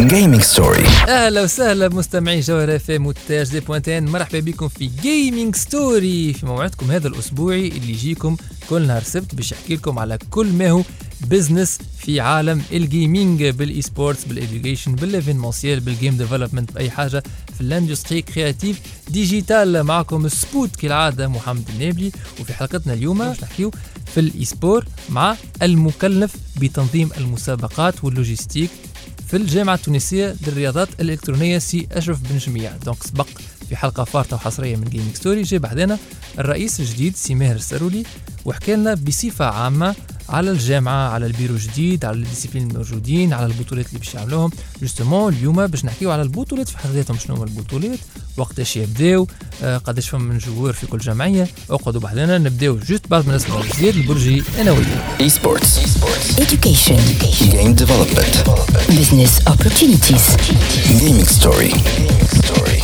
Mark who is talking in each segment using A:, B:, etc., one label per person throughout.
A: جيمنج ستوري
B: أهلا وسهلا بمستمعي جوهرة اف ام مرحبا بكم في Gaming Story في موعدكم هذا الاسبوعي اللي يجيكم كل نهار سبت باش يحكي لكم على كل ما هو business في عالم الجيمنج بالاي سبورتس بالاديوكيشن بالايفينمونسيال بالجيم ديفلوبمنت بأي حاجة في ال industry créative digitale معكم سبوت كالعادة محمد النابلي. وفي حلقتنا اليوم باش نحكيو في ال esport مع المكلف بتنظيم المسابقات وال logistique في الجامعة التونسية للرياضات الإلكترونية سي أشرف بن جميع. donc سبق في حلقة فارطة وحصرية من Gaming Story جاي بحذانا الرئيس الجديد سي ماهر السرولي وحكى لنا بصفة عامة على الجامعة على البيرو الجديد على les disciplines الموجودين على البطولات اللي باش يعملوهم. justement اليوم باش نحكيو على البطولات في حد ذاتهم شنو هما البطولات وقتاش يبداو آه قداش فما من joueurs في كل جمعية. اقعدوا بحذانا نبداو juste بعد ما نسمعوا الجديد البرجي أنا وياه
A: Esports
C: Education.
A: Game development
C: Business opportunities.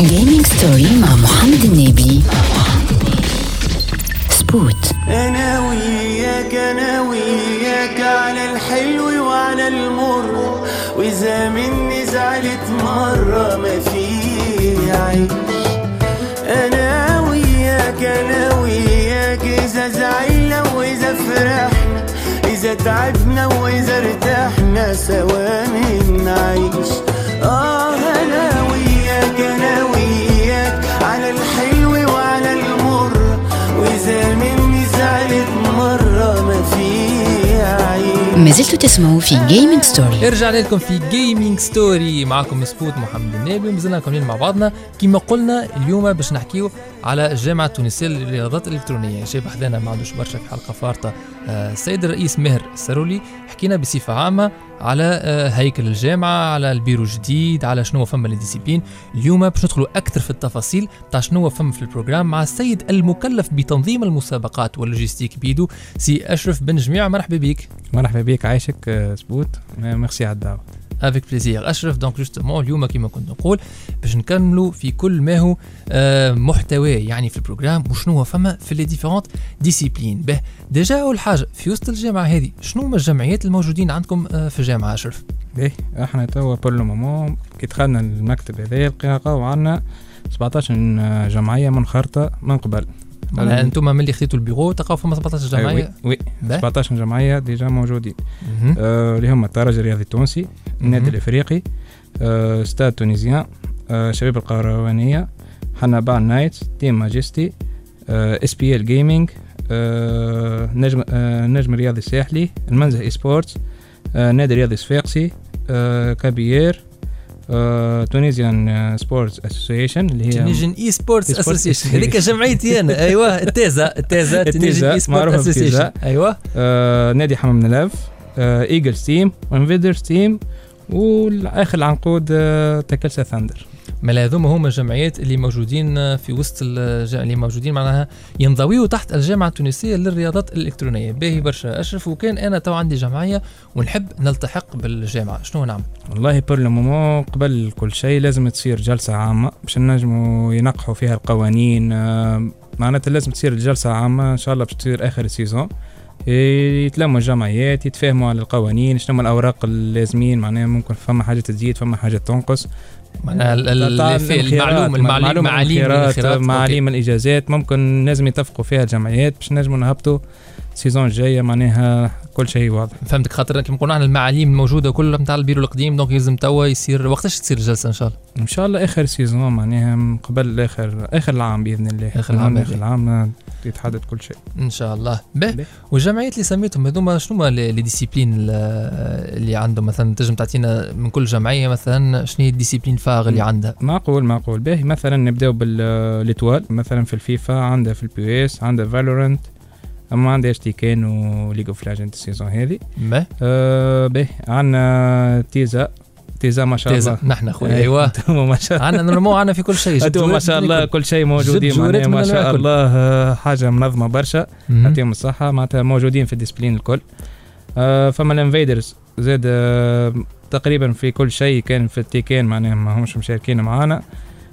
C: Gaming Story مع محمد النابلي. سبوت.
D: أنا وياك أنا وياك على الحلو وعلى المر. وإذا مني زعلت مرة ما في عيش أنا وياك أنا وياك إذا زعلنا وإذا فرحنا. إذا تعبنا وإذا ارتحنا سوا نعيش آه. ما
C: زلتوا تسمعوا في Gaming Story.
B: رجعنا لكم في Gaming Story معكم سبوت محمد النابلي ومازلنا كاملين مع بعضنا كما قلنا اليوم باش نحكيو على الجامعة التونسية للرياضات الإلكترونية. جاي بحذانا ما عندوش برشا في حلقة فارطة. آه، السيد الرئيس ماهر السرولي حكينا بصفة عامة على آه، هيكل الجامعة على البيرو الجديد على شنو فما les disciplines اليوم باش ندخلوا أكثر في التفاصيل تاع شنو فما في ال programme مع السيد المكلف بتنظيم المسابقات وال logistique بيدو سي أشرف بن جميع. مرحبا بك.
E: مرحبا بك. عايشك آه، سبوت. ميرسي على الدعوة.
B: avec plaisir اشرف donc justement اليوم كما كنت نقول باش نكملوا في كل ما هو آه، محتواه يعني في ال programme وشنو هو فما في les différentes disciplines باهي déjà أول حاجة في وسط الجامعة هذه شنو هما الجمعيات الموجودين عندكم آه، في الجامعة أشرف؟
E: باهي إحنا توا pour le moment كي دخلنا المكتب هذايا لقينا عندنا 17 جمعية منخرطة من قبل.
B: معناها أنتم من اللي خديتوا البيرو تلقاو فما 17 جمعية
E: oui
B: باهي.
E: 17 جمعية déjà موجودين. آه، اللي هما الترجي الرياضي التونسي النادي. الإفريقي آه، Stade Tunisien آه، شباب القيروانية حنبال نايتس تيم ماجستي إس بي إل جيمنج نجم آه، نجم الرياضي الساحلي المنزه اي سبورتس آه، نادي الرياضي صفاقسي آه، كابيير تونيزيان سبورتس اسوسيشن اللي هي
B: تونيجن اي سبورتس
E: سبورتس
B: اسوسيشن. هذيك جمعيتي أنا. أيوه تونيجن
E: التيزا،
B: اي سبورت
E: معروفة
B: اسوسيشن. أيوه.
E: آه، نادي حمام نلاف ايجلز تيم وانفيدرز تيم والآخر العنقود آه، تكلسا Thunder
B: ما هذوما هما الجمعيات اللي موجودين في وسط اللي موجودين معناها ينضويوا تحت الجامعة التونسية للرياضات الإلكترونية. باهي برشا. أشرف وكان أنا تو عندي جمعية ونحب نلتحق بالجامعة. شنو نعمل؟
E: والله pour le قبل كل شيء لازم تصير جلسة عامة باش نجموا ينقحوا فيها القوانين آه، معناتها لازم تصير الجلسة عامة إن شاء الله باش تصير آخر ال saison. يتلموا الجمعيات يتفاهموا على القوانين شنو هما الأوراق اللازمين معناها ممكن فما حاجة تزيد فما حاجة تنقص.
B: معناها المعلوم المعلوم
E: معلوم
B: معاليم
E: الخيارات
B: الخيارات أوكي.
E: معاليم الإجازات ممكن لازم يتفقوا فيها الجمعيات باش نجموا نهبطوا ال saison الجايه معناها كل شيء واضح.
B: فهمتك خاطر كيما قلنا عن المعاليم الموجودة كلها نتاع البيرو القديم donc يلزم توا يصير وقتاش تصير الجلسة إن شاء الله؟
E: إن شاء الله آخر saison معناها قبل آخر آخر العام بإذن الله.
B: آخر العام آخر
E: العام. يتحدد كل شيء.
B: إن شاء الله. به. والجمعيات اللي سميتهم هذوما شنو هما لي لي ديسيبلين ال- اللي عندهم؟ مثلا تنجم تعطينا من كل جمعية مثلا شنو هي الديسيبلين فاغ اللي عندها؟
E: معقول معقول. باهي مثلا نبداو بالليتوال مثلا في الفيفا عندها في البي إس عندها فالورنت اما عندها اتش تي كان وليج اوف ليجند السيزون هذه آه باهي عندنا تيزا تيزا ما شاء
B: تيزا
E: الله
B: نحن خويا
E: أنتم ما شاء الله
B: عندنا normalement عندنا في كل شيء
E: أنتم ما شاء الله. كل شيء موجودين معناها ما شاء. الله حاجة منظمه برشا. يعطيهم الصحة معناتها موجودين في ال disciplines الكل آه فما ال Invaders زادة آه تقريبا في كل شيء كان في ال Tekken معناها ما همش مشاركين معانا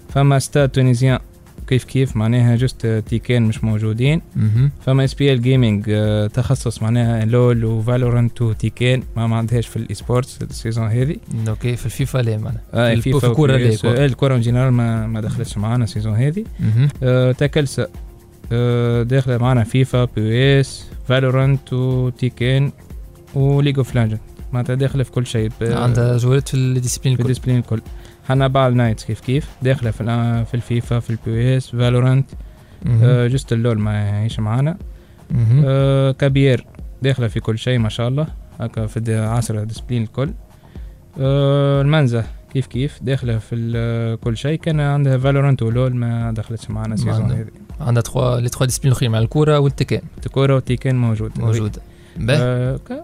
E: فما Stade Tunisien كيف كيف معناها juste Tekken مش موجودين. فما SPL Gaming تخصص معناها LoL و Valorant و Tekken ما ما عندهاش في ال esports ال saison هذه.
B: okay في الفيفا لا معنا
E: آه
B: في الكورة
E: وبي
B: لا
E: الكورة général ما ما دخلتش معانا ال saison
B: هذه.
E: آه تاكلسا آه داخلة معانا FIFA PES Valorant و Tekken و League of Legends معناتها داخلة في كل شيء
B: عندها جولات في ال disciplines
E: في
B: الكل
E: ال disciplines الكل. Hannibal Knights كيف كيف؟ داخلة في ال- في الفيفا في ال PES
B: Valorant.
E: آه juste ال LoL ما هيش معانا. آه كبير. داخلة في كل شيء ما شاء الله. هكا في عصر الديسبلين الكل. آه المنزة كيف كيف؟ داخلة في كل شيء. كان عندها فالورانت ولول ما دخلتش معنا السيزون. هذه.
B: عندها تخوا لي تخوا الاخرين مع الكورة والتكان
E: تكورا وتيكين موجود.
B: موجوده باهي
E: آه ك-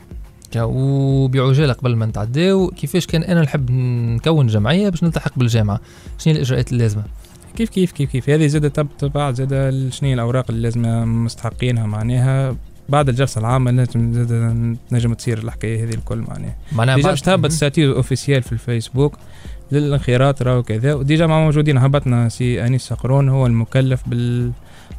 B: وبعجالة قبل ما نتعداو كيفاش كان أنا نحب نكون جمعية باش نلتحق بالجامعة؟ شنو الإجراءات اللازمة؟
E: كيف كيف كيف كيف؟ هذه زادة تب- تبع زادة شنو هي الأوراق اللي لازم مستحقينها؟ معناها بعد الجلسة العامة لازم زادة نجم تصير الحكاية هذه الكل معناها.
B: معناها déjà
E: باش تهبط. statut officiel في الفيسبوك للانخراط راهو كذا و déjà ما موجودين. هبطنا سي أنيس صقرون هو المكلف بال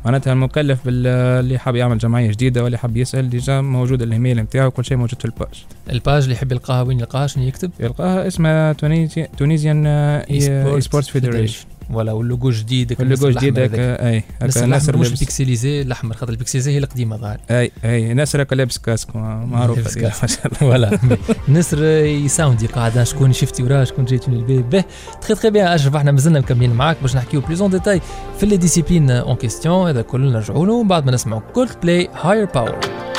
E: معناتها المكلف اللي حاب يعمل جمعية جديدة واللي حاب يسأل déjà موجود الإيميل نتاعو كل شيء موجود في ال
B: page. ال page اللي يحب يلقاها وين يلقاها شنو يكتب؟
E: يلقاها اسمها Tunisian Tunisian Esports Federation
B: ولا واللوجو جديد
E: اللوجو جديد. أي ناصر
B: الأحمر مش بيكسليزي الأحمر خاطر البيكسليزي هي القديمة ظاهر.
E: أي أي ناصر هكا لابس كاسك معروف. ما شاء الله.
B: ولا. نسر يساوندي قاعدة شكون شفتي وراه شكون جيت من الباب. به. تخي تخي بيان أشرف إحنا مازلنا مكملين معاك باش نحكيو بليزون ديتاي في لي ديسيبلين اون كيستيون هذا كل نرجعوا له ومن بعد ما نسمعوا كولد بلاي هاير باور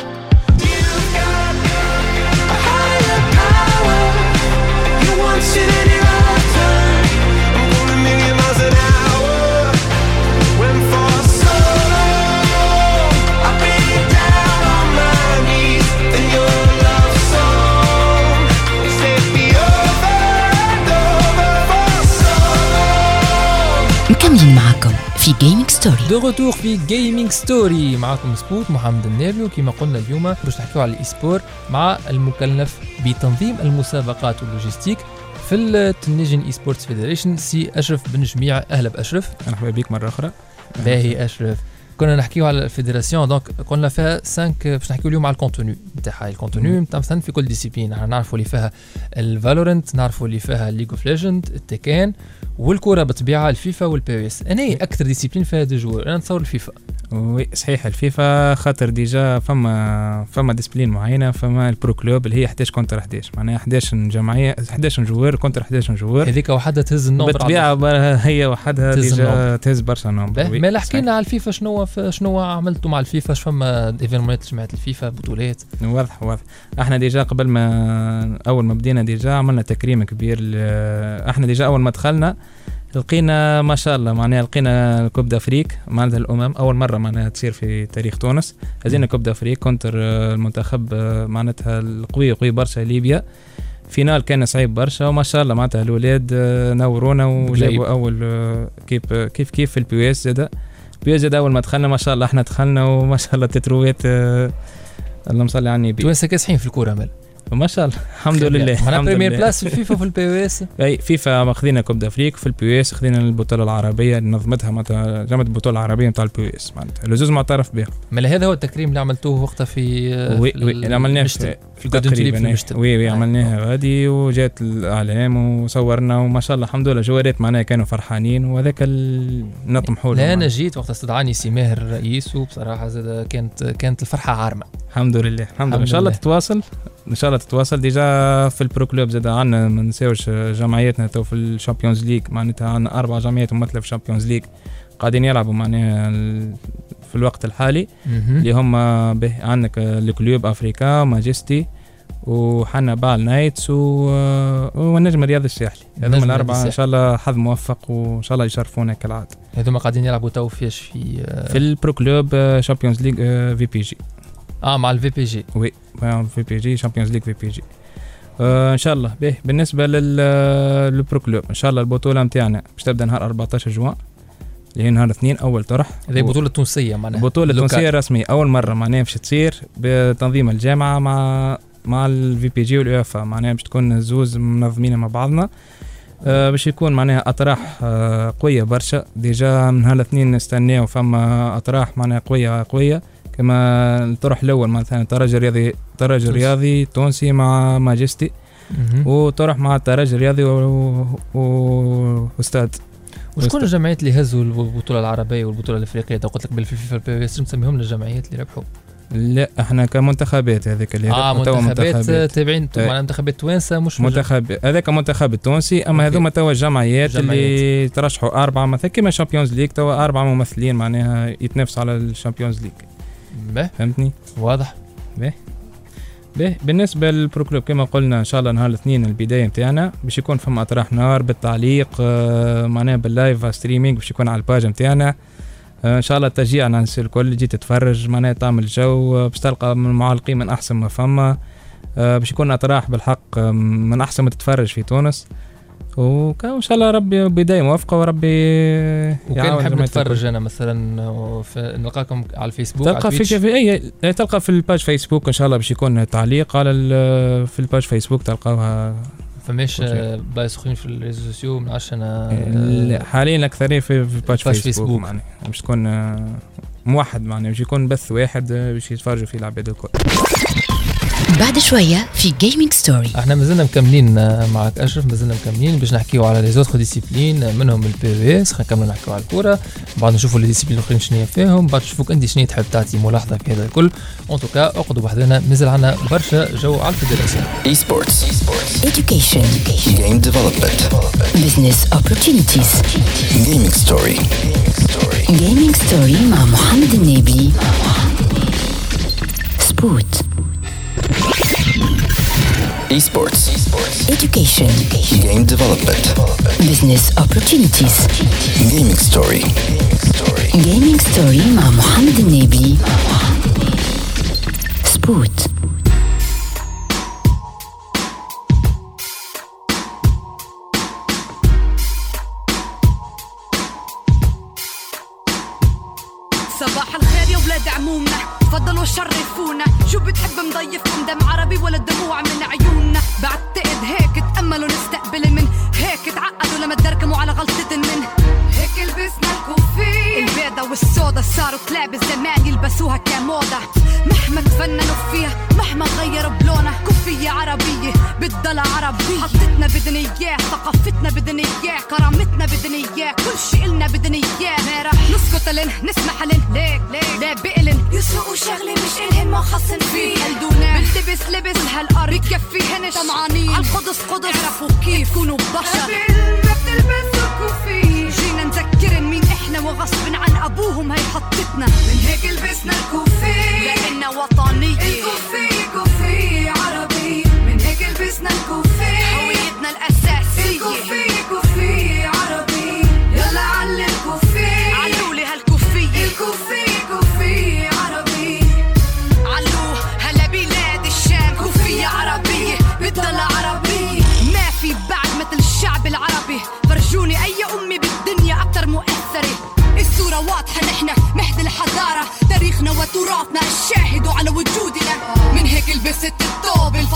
C: في Gaming Story
B: de retour في Gaming Story معكم سبوت محمد النابي وكما قلنا اليوم باش نحكيو على ال e-sport مع المكلف بتنظيم المسابقات وال logistique في ال Tunisian Esports Federation سي أشرف بن جميع أهلا بأشرف.
E: مرحبا بك مرة أخرى.
B: باهي أشرف. كنا نحكيو على ال fédération donc قلنا فيها 5 باش نحكيو اليوم على ال contenu نتاعها. ال contenu نتاع مثلا في كل discipline إحنا نعرفوا اللي فيها ال Valorant نعرفوا اللي فيها League of Legends ال Tekken والكرة بالطبيعة ال FIFA وال PES أنا أكثر discipline فيها des joueurs. أنا نتصور ال
E: FIFA. Oui صحيح الفيفا خاطر déjà فما فما discipline معينة فما ال Pro Clubs اللي هي 11 contre 11 معناها 11 جمعية 11 joueurs contre 11 joueurs.
B: هذيك وحدها تهز ال
E: nombre بالطبيعة هي وحدها
B: تهز déjà.
E: تهز برشا nombre.
B: ما
E: صحيح.
B: حكي لنا على الفيفا شنو شنو عملتوا مع الفيفا؟ فما événements جمعيه الفيفا بطولات؟
E: واضح واضح. إحنا déjà قبل ما أول ما بدينا déjà عملنا تكريم كبير إحنا déjà أول ما دخلنا لقينا ما شاء الله معناها لقينا Coupe d'Afrique معناتها الأمم أول مرة معناها تصير في تاريخ تونس. هزينا Coupe d'Afrique contre آه، المنتخب آه، معناتها القوي قوي برشا ليبيا. finale كان صعيب برشا وما شاء الله معناتها الاولاد آه، نورونا. وجابوا أول كيف كيف كيف في ال PES زاد ال PES زاد أول ما دخلنا ما شاء الله إحنا دخلنا وما شاء الله تترويت اللهم صل على النبي.
B: توانسة كاسحين في الكورة مال.
E: ما شاء الله. الحمد لله الحمد première.
B: place في الفيفا وفي ال PES؟
E: أي فيفا خذينا Coupe d'Afrique في ال PES خذينا البطولة العربية اللي نظمتها معناتها جامعه البطوله العربيه نتاع ال PES. معناتها. الزوز معترف به
B: مال هذا هو التكريم اللي عملتوه وقتها في
E: oui
B: في
E: oui اللي عملناه. في تقريبا oui
B: oui.
E: عملناها غادي وجات الإعلام وصورنا وما شاء الله الحمد لله. جوارات معناها كانوا فرحانين وهذاك نطمحوا له أنا.
B: جيت وقت استدعاني سي ماهر الرئيس وبصراحة زاد كانت كانت الفرحة عارمة.
E: الحمد لله الحمد لله.
B: إن
E: شاء الله
B: لله.
E: تتواصل. إن شاء الله تتواصل. déjà في ال pro club زاد عندنا ما نساوش جمعياتنا تو في ال Champions League معناتها عندنا أربع جمعيات ممثله في ال Champions League قاعدين يلعبوا معناها في الوقت الحالي. اللي هم به عندك ال Club Africain Majesty و Hannibal Knights و... والنجم الرياضي الساحلي هذوما الأربعة
B: إن.
E: شاء الله حظ موفق وإن شاء الله يشرفونا كالعادة.
B: هذوما قاعدين يلعبوا تو فيش في
E: في ال pro club Champions League VPG
B: آه مع
E: ال VPG oui VPG Champions League VPG آه إن شاء الله. به بالنسبة لل لل pro club إن شاء الله البطولة نتاعنا باش تبدأ نهار 14 جوان اللي هي نهار اثنين أول طرح.
B: هذه بطولة تونسية معناها
E: بطولة. تونسية رسمية. أول مرة معناها باش تصير بتنظيم الجامعة مع مع ال VPG واليو اف معناها باش تكون زوز منظمين مع بعضنا. آه، باش يكون معناها أطراح آه، قوية برشا. déjà من هالاثنين نستناو فما أطراح معناها قوية قوية. كما الطرح الأول مثلا ترجي رياضي ترجي
B: تونسي.
E: رياضي تونسي مع
B: Majesty.
E: وطرح مع الترجي الرياضي و... و... واستاد
B: وشكون الجمعيات اللي هزوا البطولة العربية والبطولة الإفريقية تو قلت لك بالفيفا ال PES مسميهم الجمعيات اللي ربحوا
E: لا إحنا كمنتخبات هذيك اللي آه
B: منتخبات تابعين
E: إيه.
B: معناها منتخبات توانسة مش
E: منتخب هذاك منتخب التونسي
B: أما.
E: هذوما توا جمعيات اللي. ترشحوا أربعة مثلا كيما Champions League توا أربعة ممثلين معناها يتنافسوا على ال Champions League
B: به
E: فهمتني؟
B: واضح.
E: به بالنسبة لل pro club كما قلنا إن شاء الله نهار الاثنين البداية نتاعنا باش يكون فما اطراح نهار بالتعليق آه، معناها بال live streaming باش يكون على ال page نتاعنا آه، إن شاء الله تشجيع على الناس الكل تجي تتفرج معناها تعمل جو آه، باش تلقى من المعلقين من أحسن ما فما آه، باش يكون اطراح بالحق من أحسن ما تتفرج في تونس. وان شاء الله ربي بدايه موفقه وربي
B: وكان نحب نتفرج أنا مثلا وفي- نلقاكم على الفيسبوك على
E: تلقى في
B: Twitch.
E: في اي تلقى في ال page فيسبوك إن شاء الله باش يكون تعليق على في ال page فيسبوك تلقاوها.
B: فماش بلايص اخرين في ال réseaux sociaux ما نعرفش أنا
E: لا، حاليا الأكثرية في في ال
B: page page
E: فيسبوك,
B: فيسبوك.
E: معناها باش تكون آه، موحد معناها باش يكون بث واحد آه، باش يتفرجوا فيه العباد الكل.
C: بعد شوية في Gaming Story
B: إحنا مازلنا مكملين آه، معك أشرف مازلنا مكملين باش نحكيو على les autres disciplines منهم ال PES خلينا نكملوا نحكيو على الكورة. بعد نشوفوا les disciplines الأخرين شنو هي فيهم بعد نشوفوك أنت شنو تحب تعطي ملاحظة في هذا الكل en tout cas اقعدوا بحذنا مازال عندنا برشا جو على ال fédération.
A: Esports.
C: education.
A: Game development.
C: business opportunities.
A: Gaming story.
C: gaming story مع محمد النبي. سبوت
A: Esports.
C: education
A: Game development.
C: business opportunities
A: Gaming story.
C: gaming story مع محمد النبي سبوت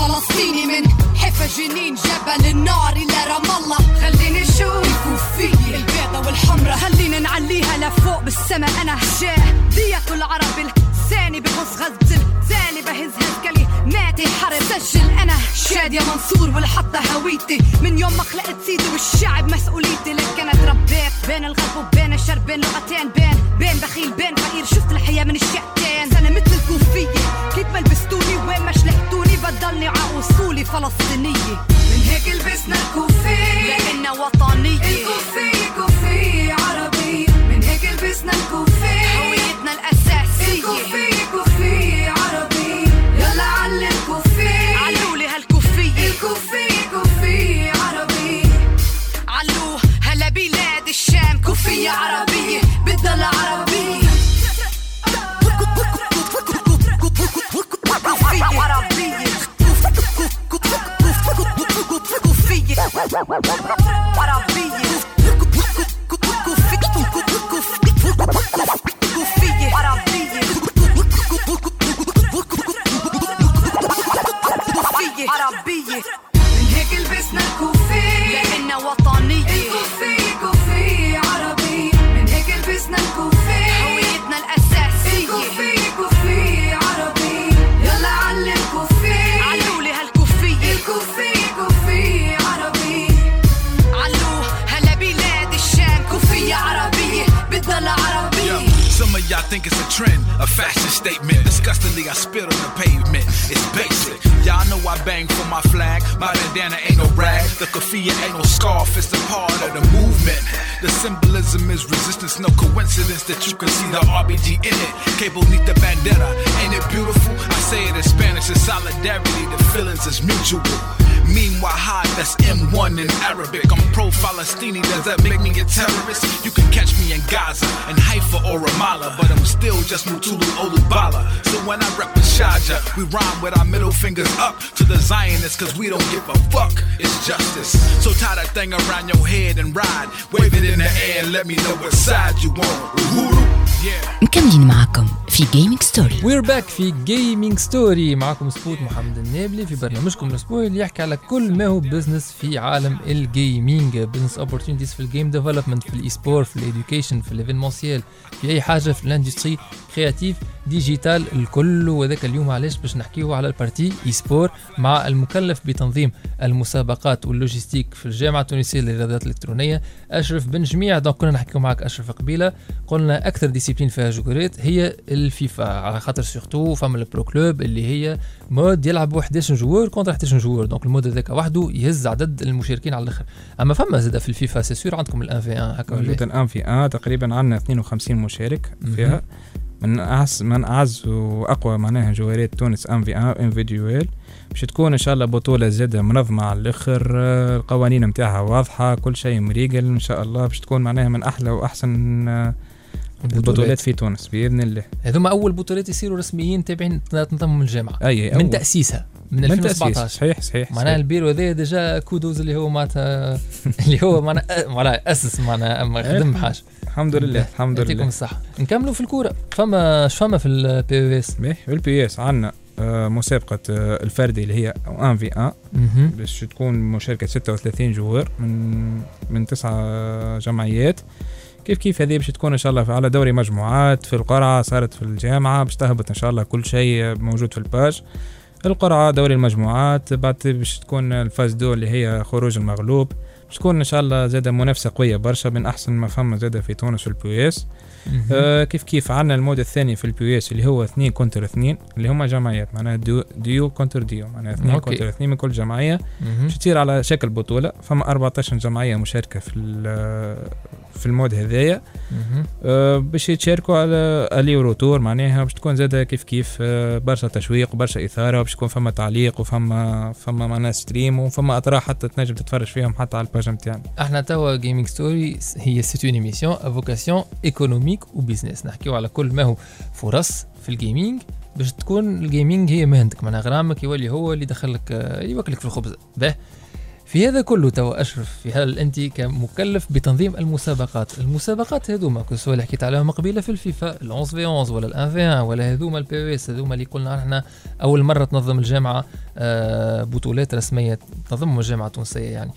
F: الثوب الفلسطيني من حفا جنين جبل النار إلى رام الله. خليني أشوف الكوفية. البيضة والحمرة. خلينا نعليها لفوق بالسما أنا شاه دية العرب لساني بغص غزل زالي بهز هالكلي ماتي حرب. سجل. أنا شادية منصور والحطة هويتي. من يوم ما خلقت سيدي والشعب مسؤوليتي. لك أنا تربيت بين الغرب وبين الشرق بين لغتين بين بين بخيل بين Woo! A trend,
G: a fashion statement. Disgustingly, I spit on the pavement. It's basic. Y'all know I bang for my flag. My bandana ain't no rag. The kafia ain't no scarf. It's a part of the movement. The symbolism is resistance. No coincidence that you can see the RBG in it. Cable need the bandana. Ain't it beautiful? I say it in Spanish. It's solidarity. The feelings is mutual. Meanwhile, that's M1 in Arabic. I'm pro Falastini, does that make me a terrorist? You can catch me in Gaza, in Haifa or Ramallah, but I'm still just Mutulu Olubala. So when I rep Shaja, we rhyme with our middle fingers up to the Zionists, cause we don't give a fuck. It's justice. So tie that thing around your head and ride. Wave it in the air and let me know what side you on. Uhuru.
C: مكملين معكم في Gaming Story
B: we're back في Gaming Story معكم سبوت محمد النابلي في برنامجكم الأسبوعي اللي يحكي على كل ما هو business في عالم ال gaming business opportunities في ال game development في ال e-sport في ال education في ال événementiel في أي حاجة في ال industry creative digital الكل. وذاك اليوم علاش؟ باش نحكيو على ال partie e-sport مع المكلف بتنظيم المسابقات واللوجيستيك في الجامعة التونسية للرياضات الإلكترونية أشرف بن جميع. donc كنا نحكيو معك أشرف قبيلة. قلنا أكثر discipline فيها جوكوريت هي الفيفا على خاطر surtout فما ال pro club اللي هي mode يلعبوا 11 joueurs contre 11 joueurs donc ال mode هذاك وحده يهز عدد المشاركين على الآخر. أما فما زاد في الفيفا c'est sûr عندكم ال un في 1 هكا ولا
E: في ان تقريبا عندنا 52 مشارك فيها. من اعز من أعز وأقوى معناها جوارات تونس un في un individuel باش تكون إن شاء الله بطولة زاده منظمة على الآخر آه، القوانين نتاعها واضحة كل شيء مريقل إن شاء الله باش تكون معناها من أحلى وأحسن آه، البطولات. في تونس بإذن الله.
B: هذوما أول بطولات يصيروا رسميين تابعين تنظمهم الجامعة.
E: أي
B: من. تأسيسها من
E: من تأسيس.
B: 2017
E: صحيح صحيح
B: معناها. البيرو هذا déjà كودوز اللي هو معناتها اللي هو معناها معناها أسس معناها أما خدم حاجة
E: الحمد لله الحمد
B: يعطيكم
E: لله.
B: الصحة. نكملوا في الكورة. فما فما في ال PE S
E: باهي ال PES عندنا آه، مسابقة آه، الفردي اللي هي 1 في 1 باش تكون مشاركة 36 joueurs من من تسعة جمعيات. كيف كيف هذه باش تكون إن شاء الله على دوري مجموعات في القرعة صارت في الجامعة باش تهبط إن شاء الله كل شيء موجود في ال page. القرعة دوري المجموعات بعد باش تكون ال phase deux اللي هي خروج المغلوب. باش تكون إن شاء الله زادة منافسة قوية برشا من أحسن ما فما زادة في تونس في ال PES. آه كيف كيف؟ عندنا ال mode الثاني في ال PES اللي هو اثنين contre اثنين اللي هما جمعيات معناها duo, duo contre duo معناها اثنين
B: OK.
E: contre اثنين من كل جمعية. باش تصير على شكل بطولة فما 14 جمعية مشاركة في في ال mode هذايا. آه باش يتشاركوا على ال aller-retour معناها باش تكون زاده كيف كيف آه برشا تشويق وبرشا إثارة وباش يكون فما تعليق وفما فما معناها stream وفما أطراح حتى تنجم تتفرج فيهم حتى على ال page نتاعنا
B: إحنا توا Gaming Story هي c'est une émission à vocation économique و business نحكيو على كل ما هو فرص في ال gaming باش تكون ال gaming هي مهنتك معناها غرامك يولي هو اللي دخلك آه، يوكلك في الخبز. به. في هذا كله توا أشرف في هل أنت كمكلف بتنظيم المسابقات. المسابقات هذوما que ce soit اللي حكيت عليهم قبيله في الفيفا ال 11 في 11 ولا ال 1 في 1 ولا هذوما ال PES هذوما اللي قلنا إحنا أول مرة تنظم الجامعة آه، بطولات رسمية تنظمهم الجامعة التونسية يعني.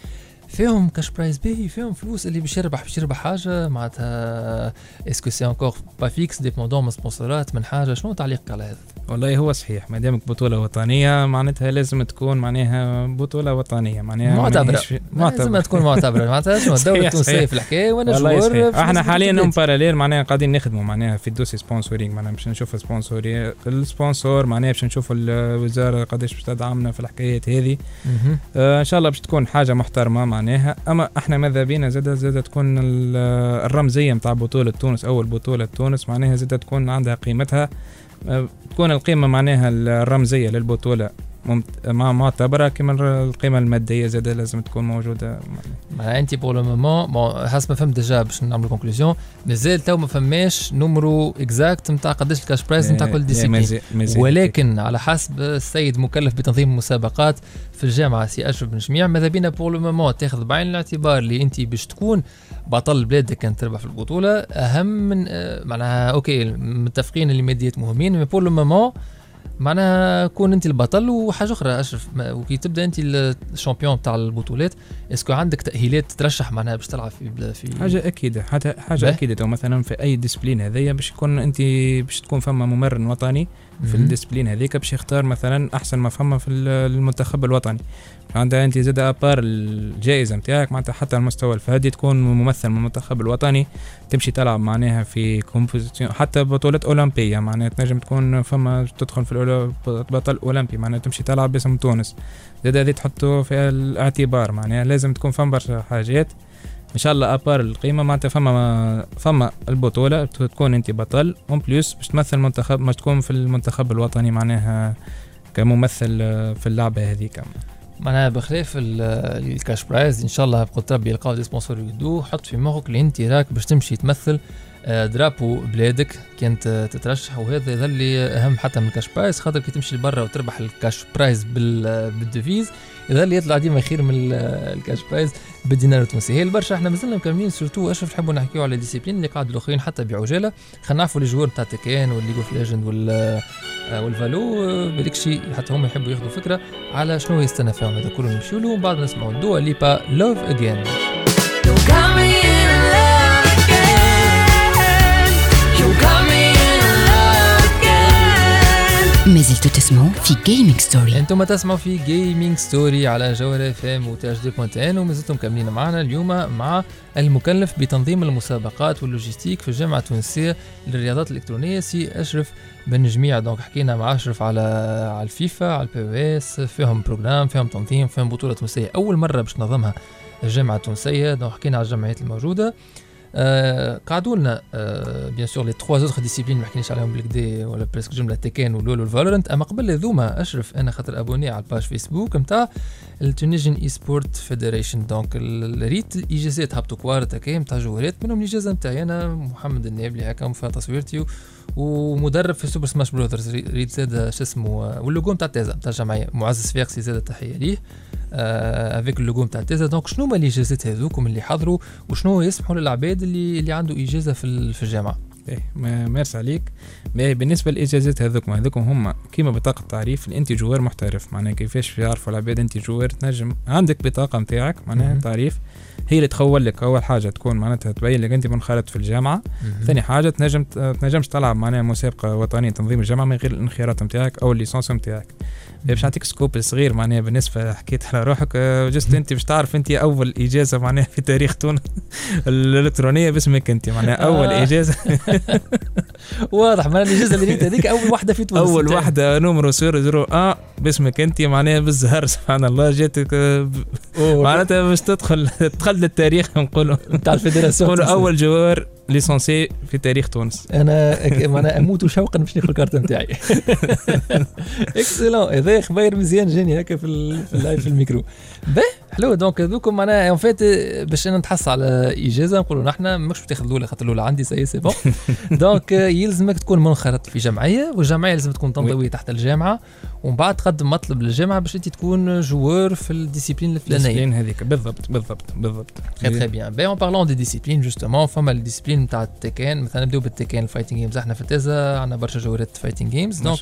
B: فيهم cash prize باهي فيهم فلوس اللي باش يربح باش يربح حاجة معناتها est-ce que c'est encore pas fixe dépendant من sponsor ات من حاجة شنو تعليقك على هذا؟
E: والله هو صحيح ما دامك بطولة وطنية معناتها لازم تكون معناها بطولة وطنية معناها معتبرة
B: لازم تكون معتبرة معناتها شنو الدولة
E: التونسية.
B: في الحكاية
E: وأنا.
B: في إحنا
E: حاليا. en parallèle معناها قاعدين نخدموا معناها في ال dossier sponsoring معناها باش نشوف sponsor ال sponsor معناها باش نشوفوا الوزارة قداش باش تدعمنا في الحكايات هذه. آه إن شاء الله باش تكون حاجة محترمة معناها. أما إحنا ماذا بينا؟ زاد زاد تكون ال- الرمزيه نتاع بطولة تونس أول بطولة تونس معناها زاد تكون عندها قيمتها آه، تكون القيمة معناها الرمزية للبطولة. ممت- مع معتبرة كما القيمة المادية زاد لازم تكون موجودة.
B: معناها انت pour le moment bon حسب ما فهمت déjà باش نعملوا conclusion مازال تو ما فماش numéro exact نتاع قداش ال cash prize نتاع كل discipline ولكن على حسب السيد مكلف بتنظيم المسابقات في الجامعة سي أشرف بن جميع ماذا بينا pour le moment تاخذ بعين الاعتبار اللي انت باش تكون بطل بلادك كان تربح في البطولة. أهم من آه، معناها OK متفقين اللي ماديات مهمين mais pour le moment معناها كون انت البطل وحاجة أخرى أشرف. وكي تبدأ انت ال champion تاع البطولات est-ce que عندك تأهيلات ترشح معناها باش تلعب في بلا- في
E: حاجة أكيدة.
B: حاجة
E: حاجة. أكيدة. مثلا في أي discipline هذيا باش يكون انت باش تكون فما ممرن وطني في.
B: ال
E: discipline هذيك باش يختار مثلا أحسن ما فما في ال- المنتخب الوطني. عندها أنت زاد à part الجائزة نتاعك معناتها حتى المستوى الفردي تكون ممثل من المنتخب الوطني تمشي تلعب معناها في compétition حتى بطولات أولمبية معناها تنجم تكون فما تدخل في بطل أولمبي معناها تمشي تلعب باسم تونس. زاد هذه تحطه في الاعتبار معناها لازم تكون فما برشا حاجات. إن شاء الله à part القيمة معناتها فما فما البطولة تكون انت بطل en plus باش تمثل منتخب باش تكون في المنتخب الوطني معناها كممثل آه، في اللعبة هذيك.
B: معناها بخلاف ال- ال cash prize إن شاء الله بقدر ربي يلقاو des sponsors يدو حط في مخك اللي انت راك باش تمشي تمثل آه، drapeau بلادك كانت تترشح وهذا يظل أهم حتى من ال cash prize خاطر كي تمشي لبرا وتربح ال cash prize بال- بال devise يظل يطلع ديما خير من ال- ال cash prize بالدينار التونسي. هي البرشا إحنا مازلنا مكملين surtout اشرف نحبوا نحكيو على ال discipline اللي قاعد الأخرين حتى بعجالة. خلينا نعرفوا les joueurs نتاع Tekken وال League of Legends وال آه، وال Valo آه، بالك شيء حتى هم يحبوا ياخذوا فكرة على شنو يستنى فيهم. هذا كله نمشيو له ومن بعد نسمعوا
H: Dua Lipa Love Again
C: ما زلتوا تسمعوا في Gaming Story
B: أنتم تسمعوا في Gaming Story على جوهرة FM وتاج دي بوينت ان وما زلتم مكملين معنا اليوم مع المكلف بتنظيم المسابقات وال logistique في الجامعة التونسية للرياضات الإلكترونية سي أشرف بن جميع. donc حكينا مع أشرف على على الفيفا على ال PES فيهم programme فيهم تنظيم فيهم بطولة تونسية. أول مرة باش تنظمها الجامعة التونسية. donc حكينا على الجمعيات الموجودة. قعدوا لنا bien sûr les trois autres disciplines ما حكيناش عليهم بالكدا ولا presque جمله Tekken و LoL وال Valorant اما قبل هذوما اشرف أنا خاطر abonné على ال page Facebook نتاع ال Tunisian Esports Federation donc ريت الاجازات هبطوا كوارت هكا نتاع joueur ات منهم الاجازه نتاعي أنا محمد النابلي هكا فيها تصويرتي ومدرب في Super Smash Brothers ريت زاد شو اسمه آه، واللوجو نتاع تازا نتاع الجمعيه معزز فيقسي زاد تحية ليه. avec ال logo نتاع تازا donc شنو هما الاجازات هذوكم اللي حضروا وشنو يسمحوا للعباد اللي اللي عنده إجازة في في الجامعة؟
E: إيه ما- ميرسي عليك. بالنسبة للإجازات هذوكم هذوكم هما كيما بطاقة تعريف اللي انت joueur محترف. معناها كيفاش يعرفوا العباد انت joueur تنجم عندك بطاقة نتاعك معناها. تعريف. هي اللي تخول لك. أول حاجة تكون معناتها تبين لك أنت منخرط في الجامعة. ثاني حاجة تنجم تنجمش تلعب معناها مسابقه وطنية تنظيم الجامعة من غير الانخراط نتاعك أو ال licence نتاعك. باش نعطيك scoop صغير معناها بالنسبة حكيت على روحك آه، juste أنت باش تعرف أنت أول إجازة معناها في تاريخ تونس الإلكترونية باسمك أنت معناها. أول
B: آه.
E: إجازة.
B: واضح معناها الإجازة اللي هذيك أول واحدة في تونس.
E: أول واحدة numéro zéro zéro آه. باسمك انت معناها بالزهر سبحان الله. جاتك آه، معناتها باش تدخل دخلت للتاريخ نقولوا.
B: نتاع ال fédération
E: نقولوا أول joueur. licencié في تاريخ تونس.
B: أنا معناها أموت شوقا باش ناخذ الكارت نتاعي اكسلون هذا خبير مزيان جاني هكا في ال- في ال live في الميكرو باهي حلو donc هذوكم معناها en fait باش أنا نتحص على اجازه نقولوا نحن ماكش تاخذ الاولى خاطر الاولى عندي c'est c'est bon donc يلزمك تكون منخرط في جمعية والجمعية لازم تكون تنضوي تحت الجامعة ومن بعد تقدم مطلب للجامعة باش أنت تكون joueur في ال discipline
E: الفلانية. ال discipline هذيك. بالضبط بالضبط بالضبط.
B: très très bien puis en parlant des disciplines justement فما ال discipline نتاع ال Tekken مثلا نبداو بال Tekken ال fighting games إحنا في تازا عندنا برشا جوارات fighting
E: games donc.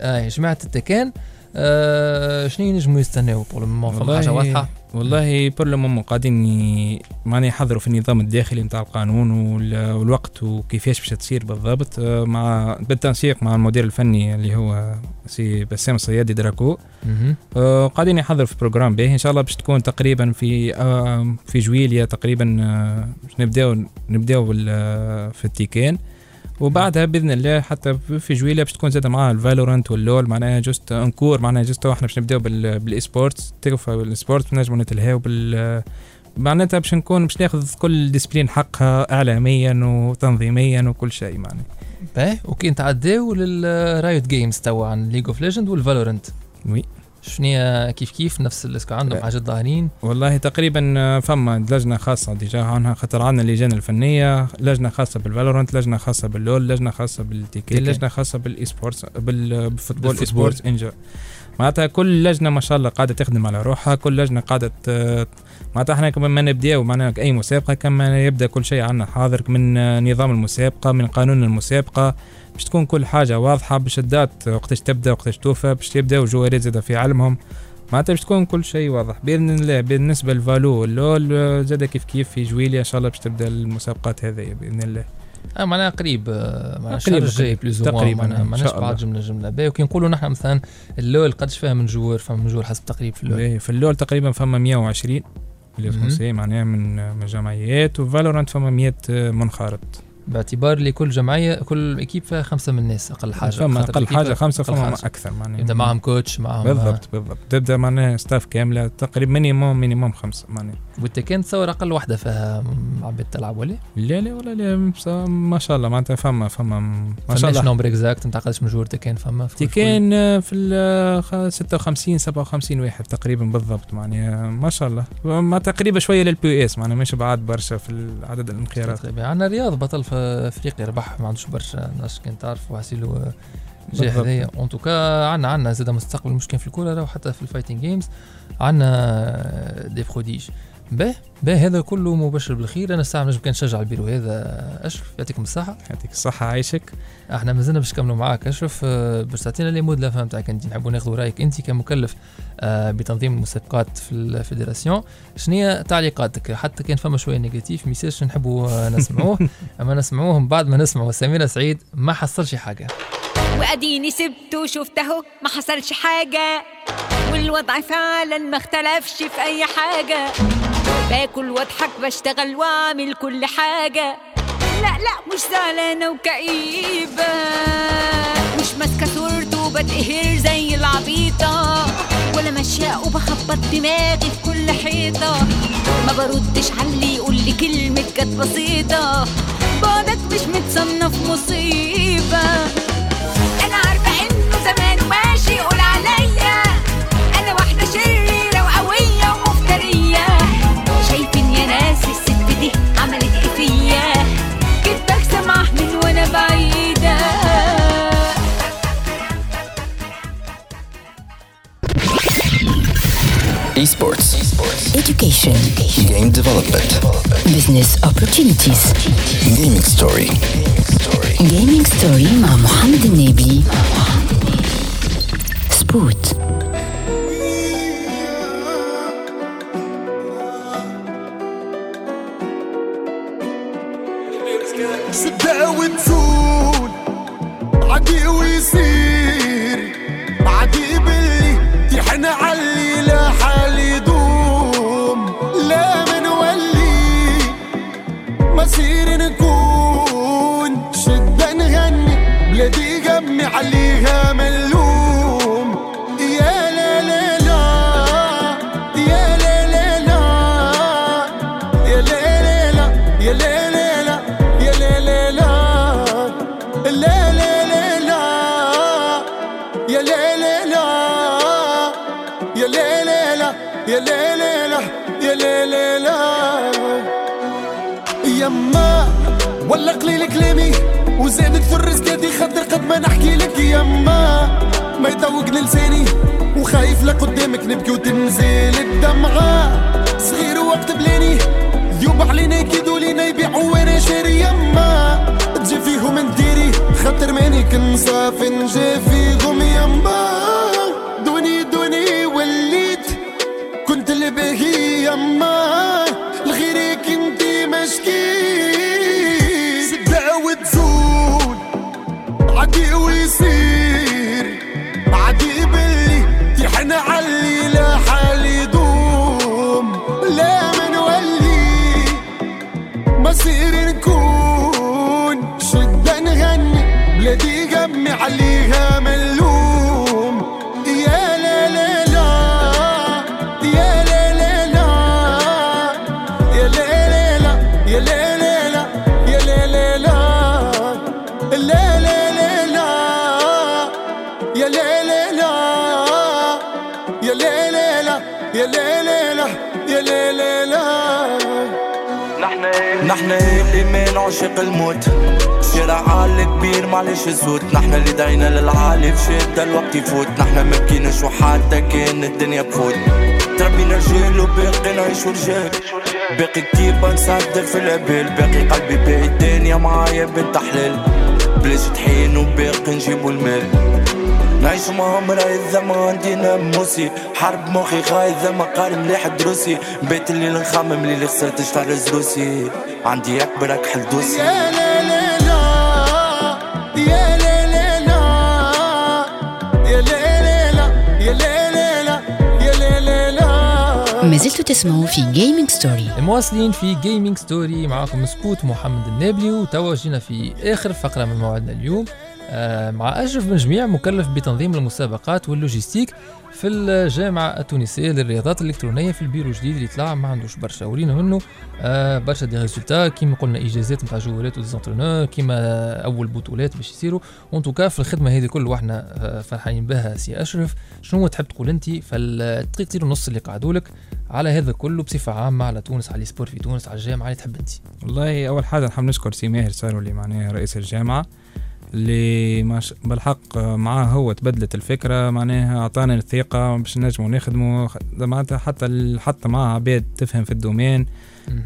B: آه جماعة ال Tekken آه شنو ينجموا يستناو pour le moment فما حاجة واضحة.
E: والله pour le moment قاعدين معناها يحضروا في النظام الداخلي نتاع القانون وال- والوقت وكيفاش باش تصير بالضبط آه، مع بالتنسيق مع المدير الفني اللي هو سي بسام الصيادي
B: d'accord.
E: آه، قاعدين يحضروا في programme باهي إن شاء الله باش تكون تقريبا في آه، في جويليا تقريبا باش نبداو نبداو في التيكان. وبعدها بإذن الله حتى في جويليا باش تكون زاد معاها الفالورانت واللول معناها جوست انكور معناها جوست إحنا باش نبداو بال- بالاي سبورتس تكفى بالسبورت نجموا نتلهاو بال معناتها باش نكون باش ناخذ كل ديسبلين حقها اعلاميا وتنظيميا وكل شيء معناها.
B: باهي أوكي نتعداو للرايوت جيمز توا عن ليج اوف ليجند والفالورنت
E: وي.
B: شنو كيف كيف نفس الاسكو عندهم
E: لا.
B: حاجات ظاهرين
E: والله تقريبا آه، فما لجنة خاصة ديجا عنها خاطر عندنا اللجان الفنية لجنة خاصة بالفالورانت لجنة خاصة باللول لجنة خاصة بالتيكي
B: تيكي.
E: لجنة خاصة بالاي سبورتس بال- بالفوتبول اي
B: بالفوتبول.
E: سبورتس انجا معناتها كل لجنة ما شاء الله قاعدة تخدم على روحها كل لجنة قاعدة ت- معناتها إحنا كمان ما نبداو معناها أي مسابقة كما يبدأ كل شيء عندنا حاضر من آه، نظام المسابقة من قانون المسابقة باش تكون كل حاجة واضحة باش الدات وقتاش تبدأ وقتاش توفى باش يبداو جواريت زاد في علمهم. معناتها باش تكون كل شيء واضح. بإذن الله بالنسبة للفالو اللول زاد كيف كيف في جويليا إن شاء الله باش تبدأ المسابقات هذه بإذن الله.
B: آه معناها قريب آه، معناها
E: قريب،
B: الشهر الجاي. بلوز
E: تقريباً،
B: معناها معناش بعد. جملة جملة. باهي وكي نقولوا نحن مثلا ال LoL قدش فيها من joueur فما من joueur حسب تقريب في ال
E: LoL. في ال LoL تقريبا فما 120 اللي
B: مهم.
E: فرنسي معناها من من جمعيات و Valorant فما 100 منخرط.
B: باعتبار اللي كل جمعية كل équipe فيها خمسة من الناس أقل حاجة
E: فما أقل حاجة
B: خمسة
E: فما. أكثر معناها
B: يبدا معهم coach معهم
E: بالضبط بالضبط. تبدأ معناها staff كاملة تقريبا minimum minimum خمسة معناها
B: وإنت كان تصور أقل واحدة فيها عباد تلعب ولا؟
E: لا لا ولا لا ما شاء الله معناتها فما فما ما شاء الله.
B: نمبر اكزاكت نتاع قداش من جوار كان فما في
E: كان في ال خ- 56 57 واحد تقريبا بالضبط معناها ما شاء الله. ما تقريبا شوية للبي اس معناها مش بعاد برشا في عدد الانخيارات.
B: تقريبا. عندنا رياض بطل في أفريقيا ربح ما عندوش برشا ناس كان تعرف وحسيلو جاي
E: بالضبط.
B: هذايا اون توكا عندنا عندنا زاد مستقبل مش كان في الكوره حتى في الفايتنج جيمز عندنا دي بروديج به به هذا كله مبشر بالخير. أنا الساعة نجم كان نشجع البيرو. هذا أشرف يعطيكم الصحة.
E: يعطيك الصحة عايشك.
B: أحنا مازلنا باش نكملوا معاك أشرف. آه، باش تعطينا les mots de la fin تاعك. أنت نحبوا ناخذوا رأيك أنت كمكلف آه، بتنظيم المسابقات في ال fédération. شنو هي تعليقاتك؟ حتى كان فما شوية négatif message نحبوا آه، نسمعوه. أما نسمعوهم بعد ما نسمعوا سميرة سعيد ما حصلش حاجة.
I: وأديني سبته وشفته ما حصلش حاجة. والوضع فعلا ما اختلفش في أي حاجة. باكل واضحك بشتغل وأعمل كل حاجة. لا لا مش زعلانة وكئيبة. مش ماسكة صورته وبتقهر زي العبيطة. ولا ماشية وبخبط دماغي في كل حيطة. ما بردش اللي يقول لي كلمة كانت بسيطة. بعدك مش متصنف مصيبة.
A: Esports.
C: Education.
A: Game development.
C: Business opportunities.
A: Gaming story.
C: Gaming ستوري مع محمد النبي سبوت
D: وزاد كثر رزقاتي خاطر قد ما نحكي لك يما ما يطوقني لساني وخايف لقدامك نبكي وتنزل الدمعة. صغير وقت بلاني ذيوب علينا يكيدوا لينا يبيعوا وأنا شاري يما تجي فيهم نديري خاطر ماني كنصاف نجي فيهم يما دوني دوني وليت كنت البهي يما Here we see يا لا يا لا يا لا لا لا
J: نحن الايمان عشق الموت. شارع عالي كبير معلش الزوت نحن اللي دعينا للعالي بشدة الوقت يفوت. نحن ما بكيناش وحتى كان الدنيا بفوت تربينا رجال وباقي نعيشو رجال باقي كتير بنصدر في القبال باقي قلبي باقي الدنيا معايا بنت حلال بلاش طحين وباقي نجيبو المال. نعيش مغامرة إذا ما عندي ناموسي. حرب مخي خايف ما قارن مليح دروسي. بيت اللي نخمم اللي خسرت شطرز روسي عندي أكبر أكحل دوسي.
D: يا لا لا لا. يا لا لا لا. يا لا لا لا. يا لا لا لا. يا لا لا لا.
C: ما زلتوا تسمعوا في جيمنج ستوري
B: مواصلين في جيمنج ستوري معكم سبوت محمد النابلي وتوا جينا في آخر فقرة من موعدنا اليوم. مع أشرف بن جميع مكلف بتنظيم المسابقات وال logistique في الجامعة التونسية للرياضات الإلكترونية في البيرو الجديد اللي طلع. ما عندوش برشا ورينا منه آه، برشا des résultats كيما قلنا إجازات نتاع جوارات و des entraîneurs كيما أول بطولات باش يصيروا. و en tout cas في الخدمة هذه كل وإحنا آه، فرحانين بها سي أشرف. شنو تحب تقول أنت في الدقيقتين ونص اللي قعدوا لك؟ على هذا كله بصفة عامة على تونس على ال sport في تونس على الجامعة اللي تحب أنت؟
E: والله أول حاجة نحب نشكر سي ماهر صاروا اللي معناها رئيس الجامعة. اللي ماش بالحق معاه هو تبدلت الفكرة معناها اعطانا الثقة باش نجموا نخدموا خ- معناتها حتى ال- حتى مع عباد تفهم في ال domaine.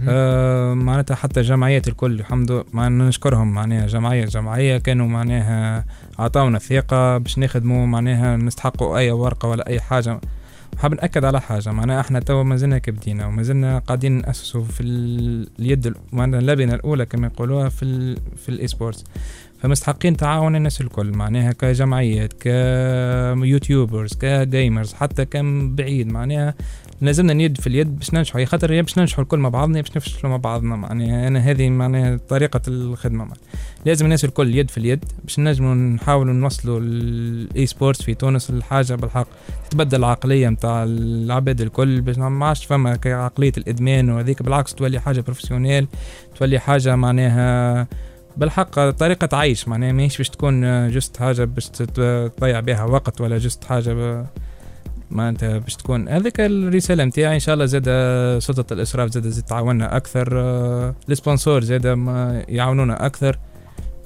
E: آه معناتها حتى الجمعيات الكل الحمد لله. معناها نشكرهم معناها جمعية جمعية كانوا معناها عطاونا الثقة باش نخدموا معناها نستحقوا أي ورقة ولا أي حاجة. حاب نأكد على حاجة معناها إحنا توا مازلنا كي بدينا ومازلنا قاعدين ناسسوا في ال- اليد ال- معناها اللبنة الأولى كما يقولوها في ال في ال esports فمستحقين تعاون الناس الكل معناها كجمعيات ك YouTubers ك gamers حتى كم بعيد معناها لازمنا اليد في اليد باش ننجحوا خاطر باش ننجحوا الكل مع بعضنا باش نفشلوا مع بعضنا معناها أنا هذه معناها طريقة الخدمة معناها. لازم الناس الكل يد في اليد باش نجموا نحاولوا نوصلوا ال esports في تونس الحاجة بالحق تبدل العقلية نتاع العباد الكل باش ما عادش فما عقليه الإدمان وهذيك بالعكس تولي حاجة professionnelle تولي حاجة معناها بالحق طريقة عيش معناها ماهيش باش تكون juste حاجة باش تضيع بها وقت ولا juste حاجة انت باش تكون. هذيك الرسالة نتاعي إن شاء الله زاد سلطة الإسراف زاد زاد تعاوننا أكثر آه، ال sponsors زاد يعاونونا أكثر.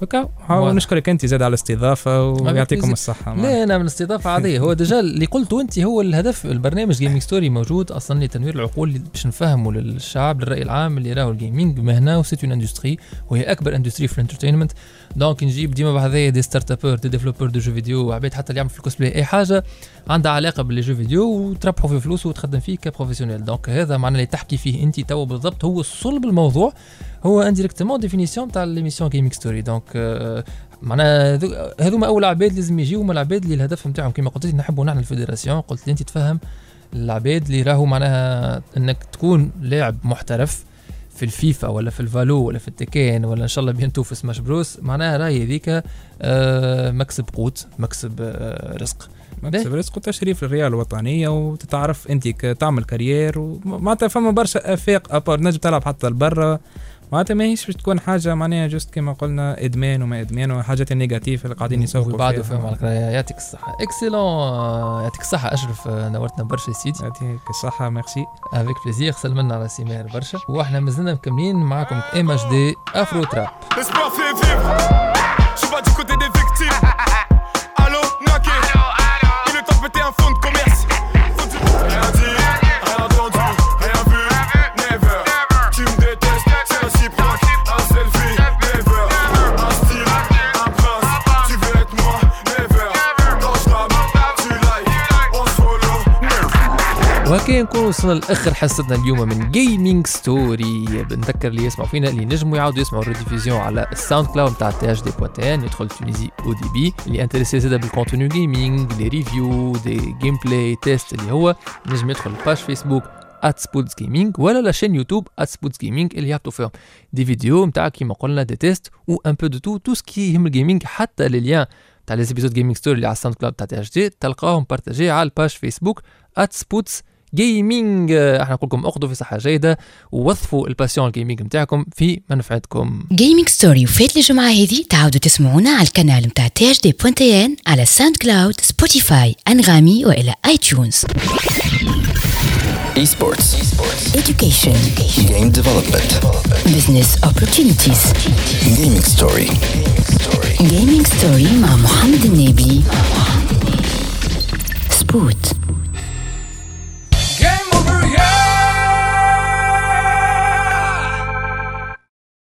E: هكا
B: واضح.
E: حاول نشكرك أنت زاد على الاستضافة ويعطيكم. الصحة
B: لا أنا من استضافه عادية هو déjà اللي قلته أنت هو الهدف البرنامج Gaming Story موجود أصلا لتنوير العقول باش نفهموا للشعب للراي العام اللي راهو ال gaming مهنه و c'est une industrie وهي أكبر industrie في ال entertainment donc نجيب ديما بحذايا des startupeurs des développeurs de jeux vidéo وعباد حتى اللي يعمل في الكوسبلاي أي حاجة عندها علاقة ب les jeux vidéo وتربحوا في فلوس وتخدم فيه ك professionnel donc هذا معناه اللي تحكي فيه أنت توا بالضبط هو صلب الموضوع هو indirectement définition تاع l'émission Gaming Story donc آه، معناها ذو- هذوما أول عباد لازم يجيو هما العباد اللي الهدف نتاعهم. كما قلت لي نحبوا نحن ال fédération قلت لي أنت تفهم العباد اللي راهو معناها إنك تكون لاعب محترف في الفيفا ولا في ال Valo ولا في ال Tekken ولا إن شاء الله بينتو في Smash Bros معناها راهي هذيك آه، مكسب قوت مكسب آه، رزق.
E: مكسب رزق وتشريف للرياضة الوطنية وتتعرف أنت تعمل carrière ومعناتها فما برشا آفاق à part نجم تلعب حتى لبرا. معناتها ماهيش باش تكون حاجة معناها juste كما قلنا إدمان وما إدمان وحاجات ال négatif اللي قاعدين يسوقوا
B: وبعده
E: فيها.
B: فهم على. يعطيك الصحة. Excellent يعطيك الصحة أشرف آه، نورتنا برشا يا سيدي.
E: يعطيك الصحة ميرسي
B: avec plaisir سلمنا على سيمير برشا. وإحنا مازلنا مكملين معاكم
D: MHD Afro Trap
B: وهكا نكون وصلنا لاخر حصتنا اليوم من جيمنج ستوري بنذكر اللي يسمعوا فينا اللي نجموا يعاودوا يسمعوا الريديفيزيون على الساوند كلاود نتاع تي اش دي بوان يدخل تونيزي أو دي بي اللي انتريسي زاده بالكونتوني جيمنج لي ريفيو دي جيم بلاي تيست اللي هو نجم يدخل الباج فيسبوك ات سبوتس جيمنج ولا لا شين يوتيوب سبوتس جيمنج اللي يحطوا فيهم دي فيديو نتاع كيما قلنا دي تيست و ان بو دو تو تو سكي يهم الجيمنج حتى لي ليان تاع لي زيبيزود جيمنج ستوري اللي على الساوند كلاود تاع تي اش دي تلقاهم بارتاجي على الباج فيسبوك Spots Gaming أحنا نقول لكم اخذوا في صحة جيدة ووظفوا ال passion ال gaming نتاعكم في منفعتكم
C: Gaming Story وفات الجمعة هذه تعاودوا تسمعونا على القناة متاع THD point TN على SoundCloud Spotify Anghami ولا iTunes
A: Esports.
C: Education.
A: Game development.
C: Business opportunities.
A: Gaming story.
C: Gaming story مع محمد النبي. سبوت